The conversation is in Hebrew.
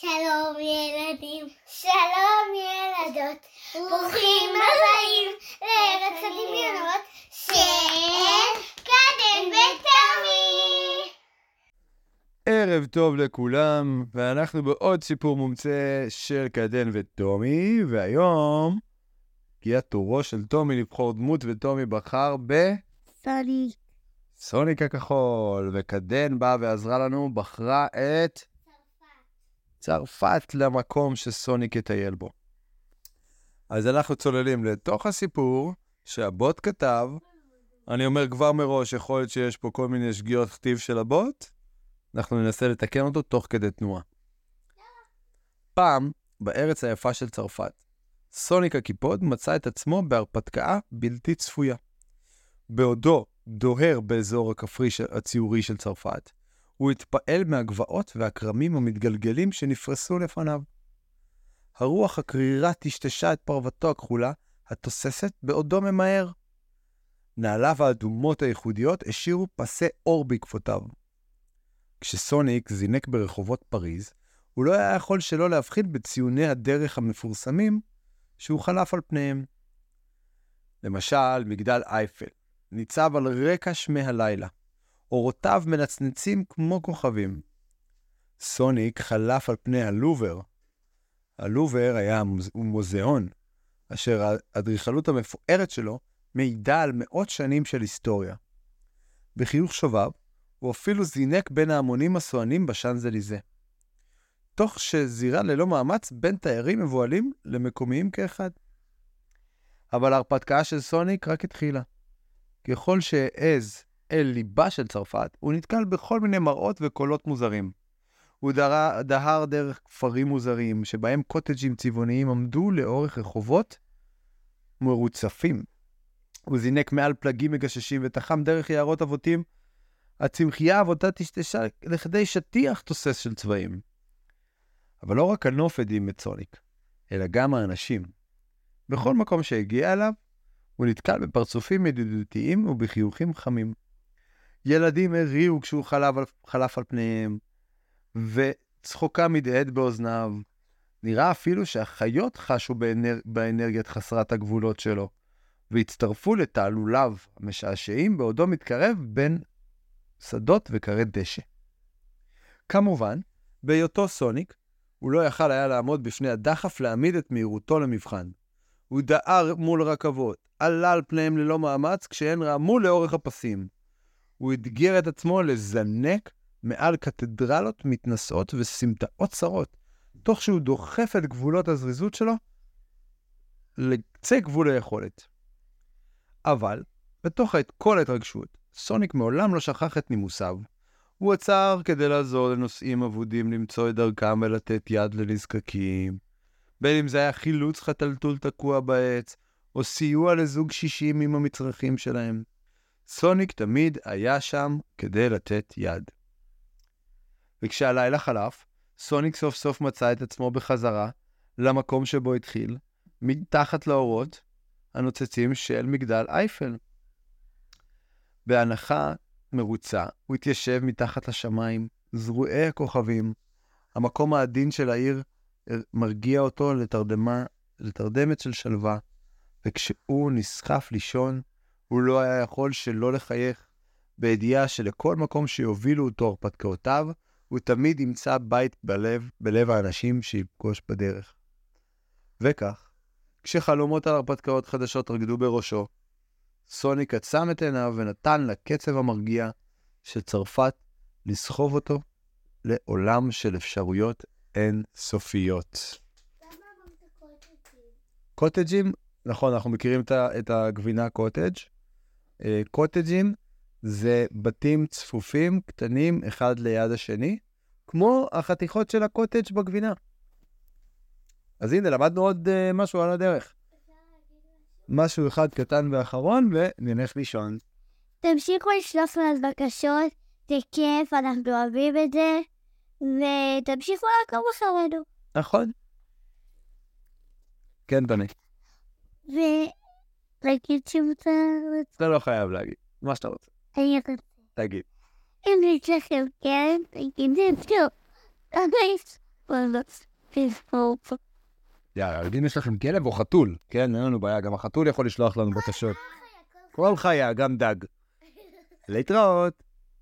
שלום ילדים, שלום ילדות, ברוכים הבאים לארץ הדמיונות של קדם ותמי. ערב טוב לכולם, ואנחנו בעוד סיפור מומצא של קדן וטומי, והיום הגיע תורו של טומי לבחור דמות, וטומי בחר ב... סוני. סוניק הכחול, וקדן באה ועזרה לנו, בחרה את צרפת למקום שסוניק יטייל בו. אז אנחנו צוללים לתוך הסיפור שהבוט כתב. אני אומר כבר מראש, יכול להיות שיש פה כל מיני שגיאות כתיב של הבוט, אנחנו ננסה לתקן אותו תוך כדי תנועה. פעם, בארץ היפה של צרפת, סוניק הקיפוד מצא את עצמו בהרפתקה בלתי צפויה. בעודו דוהר באזור הכפרי הציורי של צרפת, הוא התפעל מהגבעות והכרמים המתגלגלים שנפרסו לפניו. הרוח הקרירה טשטשה את פרוותו הכחולה, התוססת, בעודו ממהר. נעליו האדומות הייחודיות השאירו פסי אור בעקבותיו. כשסוניק זינק ברחובות פריז, הוא לא היה יכול שלא להבחין בציוני הדרך המפורסמים שהוא חלף על פניהם. למשל, מגדל אייפל, ניצב על רקע שמי הלילה. אורותיו מנצנצים כמו כוכבים. סוניק חלף על פני הלובר. הלובר היה מוזיאון, אשר האדריכלות המפוארת שלו מעידה על מאות שנים של היסטוריה. בחיוך שובב, הוא אפילו זינק בין ההמונים הסוענים בשאנזליזה. תוך שזירה ללא מאמץ בין תיירים מבוהלים למקומיים כאחד. אבל ההרפתקה של סוניק רק התחילה. ככל שהעז אל ליבה של צרפת, הוא נתקל בכל מיני מראות וקולות מוזרים. הוא דהר, דהר דרך כפרים מוזרים, שבהם קוטג'ים צבעוניים עמדו לאורך רחובות מרוצפים. הוא זינק מעל פלגים מגששים ותחם דרך יערות אבותים. הצמחייה אבותה טשטשה לכדי שטיח תוסס של צבעים. אבל לא רק הנוף הדהים את סוניק, אלא גם האנשים. בכל מקום שהגיע אליו, הוא נתקל בפרצופים ידידותיים ובחיוכים חמים. ילדים הריעו כשהוא חלף על, חלף על פניהם, וצחוקם הדהד באוזניו. נראה אפילו שהחיות חשו באנר... באנרגיית חסרת הגבולות שלו, והצטרפו לתעלוליו המשעשעים בעודו מתקרב בין שדות וכרי דשא. כמובן, בהיותו סוניק, הוא לא יכל היה לעמוד בפני הדחף להעמיד את מהירותו למבחן. הוא דהר מול רכבות, עלה על פניהם ללא מאמץ, כשהן רעמו לאורך הפסים. הוא אתגר את עצמו לזנק מעל קתדרלות מתנשאות וסמטאות צרות, תוך שהוא דוחף את גבולות הזריזות שלו לקצה גבול היכולת. אבל, בתוך כל ההתרגשות, סוניק מעולם לא שכח את נימוסיו. הוא עצר כדי לעזור לנוסעים אבודים למצוא את דרכם ולתת יד לנזקקים. בין אם זה היה חילוץ חתלתול תקוע בעץ, או סיוע לזוג שישים עם המצרכים שלהם. סוניק תמיד היה שם כדי לתת יד. וכשהלילה חלף, סוניק סוף סוף מצא את עצמו בחזרה למקום שבו התחיל, מתחת לאורות הנוצצים של מגדל אייפל. בהנחה מרוצה, הוא התיישב מתחת לשמיים, זרועי הכוכבים. המקום העדין של העיר מרגיע אותו לתרדמה, לתרדמת של שלווה, וכשהוא נסחף לישון, הוא לא היה יכול שלא לחייך, בידיעה שלכל מקום שיובילו אותו הרפתקאותיו, הוא תמיד ימצא בית בלב, בלב האנשים שיפגוש בדרך. וכך, כשחלומות על הרפתקאות חדשות רקדו בראשו, סוניק עצם את עיניו ונתן לקצב המרגיע של צרפת לסחוב אותו לעולם של אפשרויות אין סופיות. קוטג'ים, נכון, אנחנו מכירים את הגבינה קוטג'. אה, קוטג'ים זה בתים צפופים, קטנים, אחד ליד השני, כמו החתיכות של הקוטג' בגבינה. אז הנה, למדנו עוד uh, משהו על הדרך. משהו אחד קטן ואחרון, ונלך לישון. תמשיכו לשלוח לנו בקשות, זה כיף, אנחנו אוהבים את זה, ותמשיכו לעקוב אחרינו. נכון. כן, בני. להגיד שאתה רוצה? אתה לא חייב להגיד, מה שאתה רוצה. אני רוצה. תגיד. אם יש לכם כן, תגיד את זה. למה יש פה לא יאללה, אם יש לכם כלב או חתול, כן, אין לנו בעיה, גם החתול יכול לשלוח לנו בקשות. כל חיה, גם דג. להתראות.